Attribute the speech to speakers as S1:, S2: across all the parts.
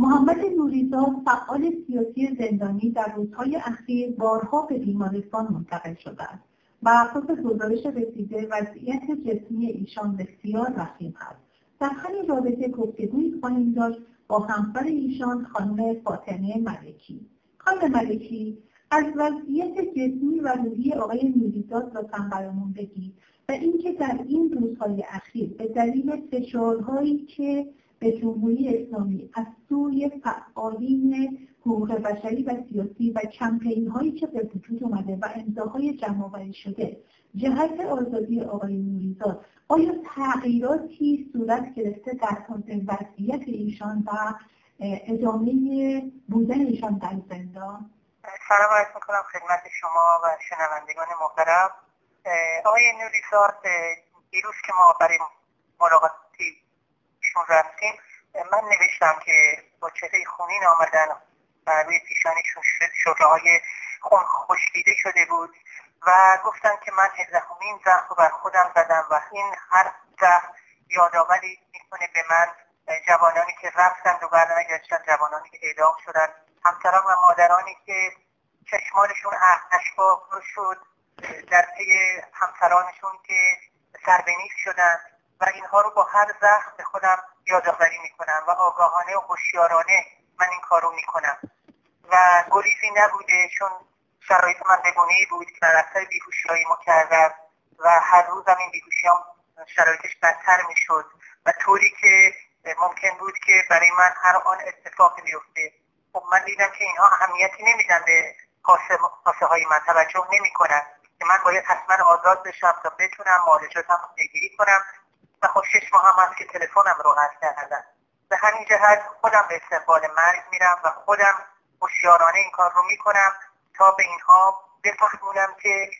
S1: محمد نوریزاد فعال سیاسی زندانی در روزهای اخیر بارها به بیمارستان منتقل شده است و اساس گزارش رسیده وضعیت جسمی ایشان بسیار وخیم است. در همین رابطه گفتگویی خواهیم داشت با همسر ایشان خانم فاطمه ملکی. خانم ملکی از وضعیت جسمی و روحی آقای نوریزاد لطفا برامون بگید و اینکه در این روزهای اخیر به دلیل فشارهایی که به جمهوری اسلامی از سوی فعالین حقوق بشری و سیاسی و کمپین هایی که به وجود اومده و امضاهای جمع شده جهت آزادی آقای نوریزاد آیا تغییراتی صورت گرفته در وضعیت ایشان و ادامه بودن ایشان در زندان؟
S2: سلام عرض می‌کنم خدمت شما و شنوندگان محترم. آقای نوریزاد دیروز که ما برای ملاقاتی ایشون رفتیم. من نوشتم که با چهره خونین آمدن و روی پیشانیشون شده های خون شده بود و گفتن که من هزدهمین زخم بر خودم زدم و این هر زخم یادآوری می‌کنه به من. جوانانی که رفتن و برنگشتن جوانانی که اعدام شدن همسران و مادرانی که چشمانشون اشبا پر شد در پی همسرانشون که سربنیز شدن و اینها رو با هر زخم به خودم یادآوری می‌کنم و آگاهانه و هوشیارانه من این کار رو می‌کنم. و گریزی نبوده چون شرایط من بگونه بود که در اثر بیهوشیهایی ما کردم و هر روزم این بیهوشیام شرایطش بدتر می‌شد و طوری که ممکن بود که برای من هر آن اتفاقی بیفته. خب من دیدم که اینها اهمیتی نمیدن به کاسه های من توجه نمی‌کنن که من باید حتما آزاد بشم تا بتونم معالجاتم پیگیری کنم و خب شش ماه هم هست که تلفنم رو قطع کردن به همین جهت خودم به استقبال مرگ میرم و خودم هوشیارانه این کار رو می‌کنم تا به اینها بفهمونم که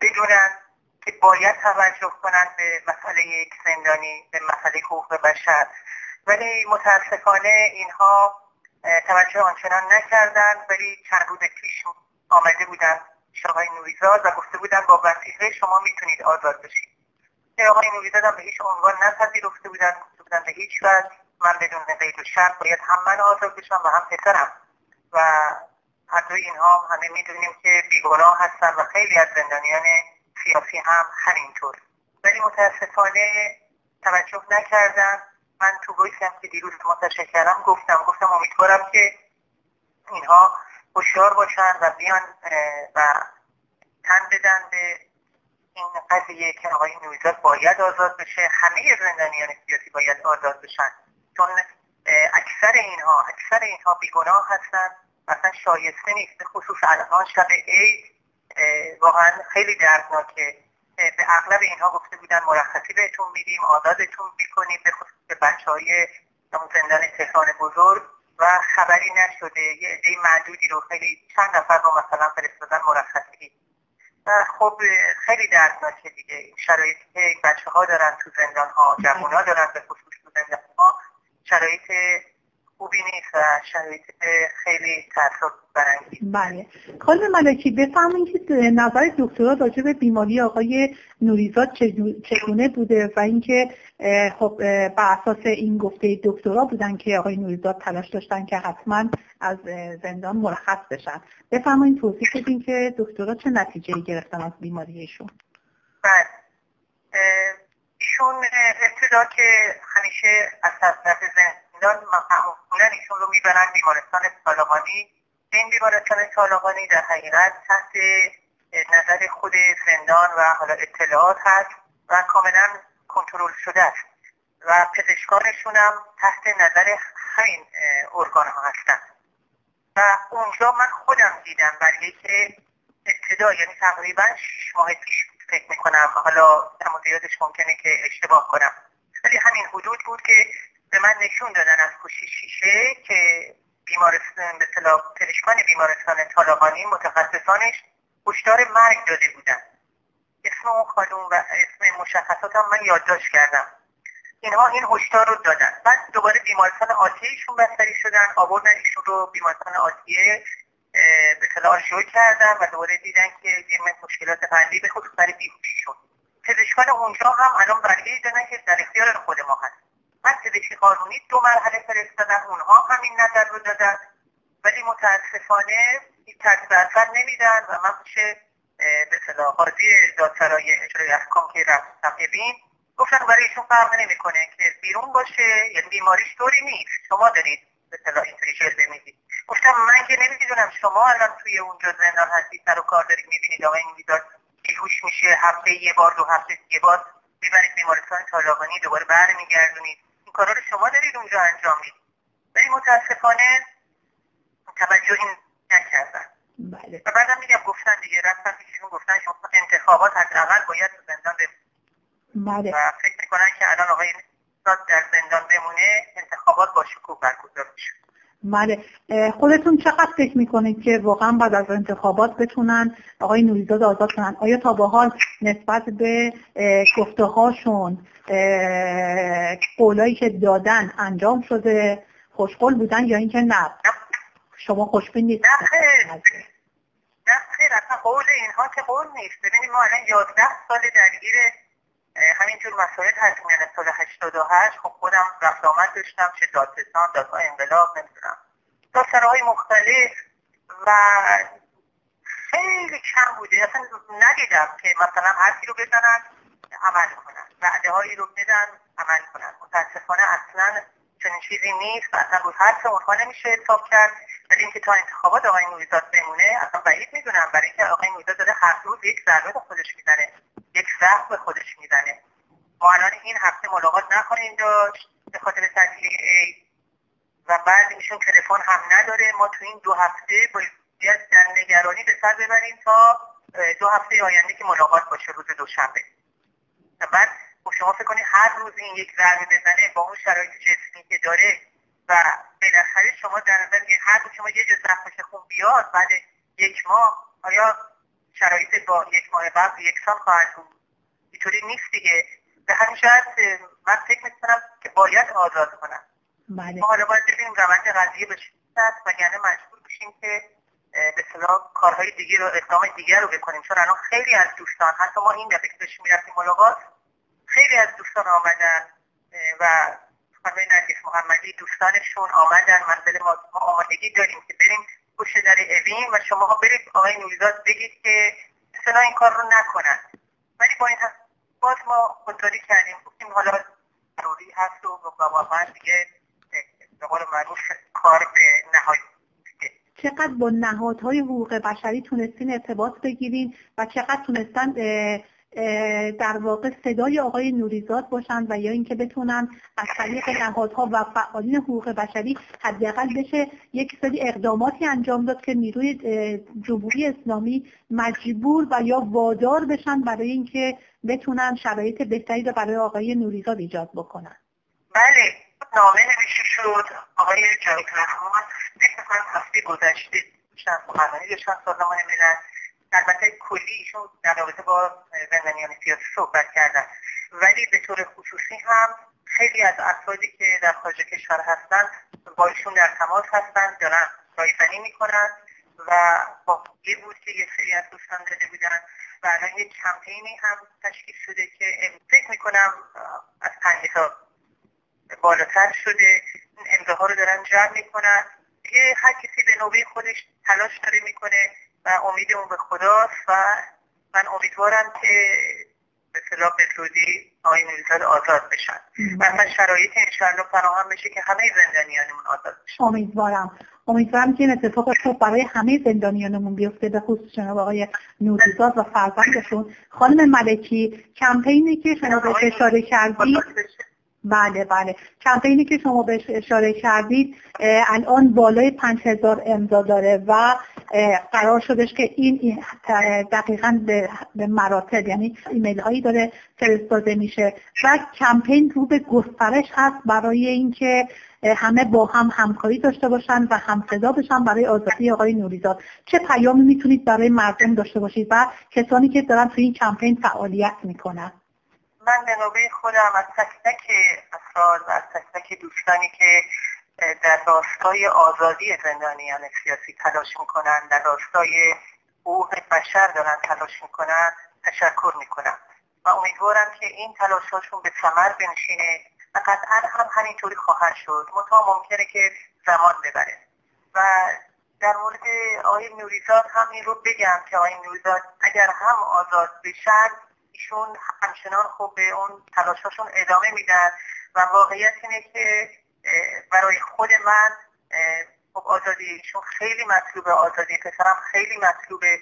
S2: بدونن که باید توجه کنن به مسئله یک زندانی به مسئله حقوق بشر. ولی متاسفانه اینها توجه آنچنان نکردن. ولی چند روز پیش آمده بودن شاهای نوریزاد و گفته بودن با وسیله شما می‌تونید آزاد بشید. آقای نوریزاد به هیچ عنوان نپذیرفته بودن گفته بودن به هیچ وجه من بدون قید و شرط باید هم من آزاد بشم و هم پسرم. و هر دوی اینها همه می‌دونیم که بیگناه هستن و خیلی از زندانیان سیاسی هم همینطور. ولی متاسفانه توجه نکردن من تو هم که دیروز منتشر کردم گفتم. گفتم امیدوارم که اینها هوشیار باشن و بیان و تن بدن به این قضیه که آقای نویزاد باید آزاد بشه همه زندانیان سیاسی باید آزاد بشن. چون اکثر اینها اکثر اینها بیگناه هستن. اصلا شایسته نیست به خصوص الان شب عید واقعا خیلی دردناکه. به اغلب اینها گفته بودن مرخصی بهتون میدیم آزادتون می‌کنیم به خصوص به بچه های زندان تهران بزرگ. و خبری نشده یه عده معدودی رو خیلی چند نفر رو مثلا فرستادن مرخصی. خب خیلی دردناکه دیگه. شرایطی که بچه ها دارن تو زندان ها جوان ها دارن به خصوص تو زندان ها شرایط خوبی نیست و شرایط خیلی تاثیر برانگیز.
S1: بله. خانم ملکی بفهمید که نظر دکترها راجع به بیماری آقای نوریزاد چگونه بوده و اینکه خب بر اساس این گفته دکترها بودن که آقای نوریزاد تلاش داشتن که حتما از زندان مرخص بشن. بفرمایید توضیح بدین که دکترها چه نتیجه گرفتن از بیماری ایشون
S2: بله ایشون ابتدا که همیشه از طرف زندان معمولا ایشون رو می‌برن بیمارستان طالقانی این بیمارستان طالقانی در حقیقت تحت نظر خود زندان و حالا اطلاعات هست و کاملا کنترل شده است. و پزشکانشون هم تحت نظر همین ارگان ها هستن. و اونجا من خودم دیدم برای که ابتدا یعنی تقریبا شیش ماه پیش فکر می‌کنم. حالا زیادش ممکنه که اشتباه کنم. ولی همین حدود بود که به من نشون دادن از پشت شیشه که بیمارستان به پزشکان بیمارستان طالقانی متخصصانش هشدار مرگ داده بودن. اسم اون خانوم و اسم مشخصات هم من یادداشت کردم. اینها این هشدار رو دادن. بعد دوباره بیمارستان آتیهشون بستری شدن آوردن ایشون رو بیمارستان آتیه به صلاح شروع کردن و دوباره دیدن که یه مشکلات قلبی به خصوص برای بیهوشیشون پزشکان اونجا هم الان برگه دادن که در اختیار خود ما هست من پزشکی قانونی دو مرحله فرستادن؟ اونها همین نظر رو دادن. ولی متاسفانه این ترتیب اثر نمیدن و من پیش به صلاح قاضی دادسرای اجرای احکام که رفتم ببین گفتن برای ایشون فرق نمی‌کنه که بیرون باشه یعنی بیماریش طوری نیست. شما دارید به صلاح اینطوری جلوه می‌دید گفتم من که نمی‌دونم شما الان توی اونجا زندان هستید سر و کار دارید می‌بینید آقای بیدار بیهوش میشه هفته یه بار دو هفته یه بار می‌برید بیمارستان طالقانی دوباره برمیگردونید. کارا رو شما دارید اونجا انجام می‌دید. ولی متاسفانه توجهی نکردن.
S1: بله.
S2: و بعدم میگم گفتن دیگه رفتن پیششون گفتن شما انتخابات حداقل باید تو زندان
S1: بله.
S2: و فکر می‌کنن که الان آقای در زندان بمونه انتخابات با شکوه برگزار میشه.
S1: بله. خودتون چقدر فکر می‌کنید که واقعا بعد از انتخابات بتونن آقای نوریزاد آزاد کنن؟ آیا تا به حال نسبت به گفته هاشون قولایی که دادن انجام شده خوشقول بودن یا اینکه نه؟ شما خوشبین نیست
S2: نه خیر. اصلا قول اینها که قول نیست. ببینید ما الان 11 سال درگیر همینجور مسائل هستیم یعنی سال 88 خب خودم رفت آمد داشتم چه دادستان دادگاه انقلاب نمی‌دونم. دادسراهای مختلف و خیلی کم بوده. اصلا ندیدم که مثلا حرفی رو بزنن عمل کنن. وعده هایی رو بدن عمل کنن. متاسفانه اصلا چنین چیزی نیست و اصلا رو حرف اونها نمیشه حساب کرد. ولی اینکه تا انتخابات آقای نوریزاد بمونه اصلا بعید می‌دونم. برای اینکه آقای نوریزاد داره هر روز یک ضربه به خودش می‌زنه. یک زخم به خودش می‌زنه. ما الان این هفته ملاقات نخواهیم داشت به خاطر تعطیلی ای و بعد ایشون تلفن هم نداره. ما تو این دو هفته باید در نگرانی به سر ببریم تا دو هفته آینده که ملاقات باشه روز دوشنبه. و بعد خب شما فکر کنید هر روز این یک ضربه بزنه با اون شرایط جسمی که داره و شما در نظر که هر شما یه جز زخمش خون بیاد بعد یک ماه آیا شرایط با یک ماه قبل یکسان خواهد بود؟ اینطوری نیست دیگه. به همین شرط من فکر می‌کنم که باید آزاد کنم.
S1: بله.
S2: ما حالا باید ببینیم روند قضیه به است وگرنه مجبور بشیم که به صلاح کارهای دیگه رو اقدام دیگر رو بکنیم. چون الان خیلی از دوستان حتی ما این دفعه که داشتیم می‌رفتیم ملاقات خیلی از دوستان آمدن و خانم نرگس محمدی دوستانشون آمدن. منزل ما, ما آمادگی داریم که بریم گوشه در اوین و شما برید آقای نوریزاد بگید که مثلا این کار رو نکنن. ولی با این باز ما خودداری کردیم. گفتیم حالا ضروری هست و واقعا دیگه به قول معروف کار به نهایی.
S1: چقدر با نهادهای حقوق بشری تونستین ارتباط بگیرین و چقدر تونستن در واقع صدای آقای نوریزاد باشن و یا اینکه بتونن از طریق نهادها و فعالین حقوق بشری حداقل بشه یک سری اقداماتی انجام داد که نیروی جمهوری اسلامی مجبور و یا وادار بشن برای اینکه بتونن شرایط بهتری رو برای آقای نوریزاد ایجاد بکنن.
S2: بله نامه نوشته شد. آقای جاوید رحمان فکر کنم هفته گذشته چند سخنرانی داشتن سازمان ملل. البته کلی ایشون در رابطه با زندانیان سیاسی صحبت کردن. ولی به طور خصوصی هم خیلی از افرادی که در خارج کشور هستن با ایشون در تماس هستن دارن رایزنی می‌کنن و با یه بود که یه سری از دوستان داده بودن و الان یک کمپینی هم تشکیل شده که فکر می‌کنم از پنج بالاتر شده. این امضاها رو دارن جمع می‌کنن دیگه هر کسی به نوبه خودش تلاش داره می‌کنه و امید اون به خداست و من امیدوارم که به صلاح بسودی آقای نوریزاد آزاد بشن. و اصلا شرایط انشاءالله فراهم بشه که همه زندانیانمون آزاد بشن.
S1: امیدوارم. امیدوارم که این اتفاق خوب برای همه زندانیانمون بیفته به خصوص جناب آقای نوریزاد و فرزندشون. خانم ملکی کمپینی که شما بهش اشاره کردید بله بله. کمپینی که شما بهش اشاره کردید الان بالای 5000 امضا داره و قرار شدش که این دقیقا به مراتب یعنی ایمیل هایی داره فرستاده میشه. و کمپین رو به گسترش هست برای اینکه همه با هم همکاری داشته باشن و هم صدا بشن برای آزادی آقای نوریزاد. چه پیامی می‌تونید برای مردم داشته باشید و کسانی که دارن توی این کمپین فعالیت می‌کنن؟
S2: من به خودم از تک تک افراد و از تک تک دوستانی که در راستای آزادی زندانیان سیاسی تلاش می‌کنن در راستای حقوق بشر دارن تلاش می‌کنن تشکر می‌کنم. و امیدوارم که این تلاشهاشون به ثمر بنشینه و قطعا هم همینطوری خواهد شد. منتها ممکنه که زمان ببره. و در مورد آقای نوریزاد هم این رو بگم که آقای نوریزاد اگر هم آزاد بشن ایشون همچنان خوب به اون تلاشاشون ادامه میدن و واقعیت اینه که برای خود من خب آزادی ایشون خیلی مطلوبه آزادی پسرم خیلی مطلوبه.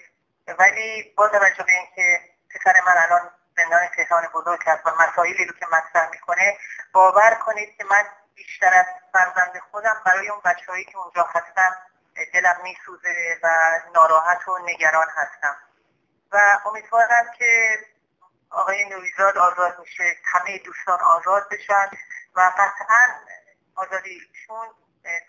S2: ولی با توجه به اینکه پسر من الان زندان تهران بزرگ هست و مسائلی رو که مطرح می‌کنه باور کنید که من بیشتر از فرزند خودم برای اون بچههایی که اونجا هستم دلم میسوزه و ناراحت و نگران هستم. و امیدوارم که آقای نویزاد آزاد میشه همه دوستان آزاد بشن و قطعا آزادیشون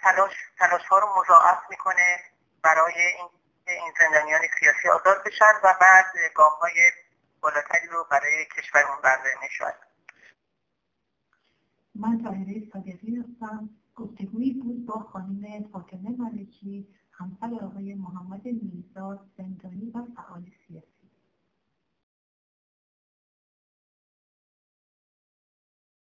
S2: تلاش تلاش ها رو مضاعف می‌کنه برای این این زندانیان سیاسی آزاد بشن و بعد گام های بالاتری رو برای کشورمون برده نشد
S1: من تاهره صادقی هستم. گفتگویی بود با خانم فاطمه ملکی همسر آقای محمد میرزاد زندانی و فعال سیاسی.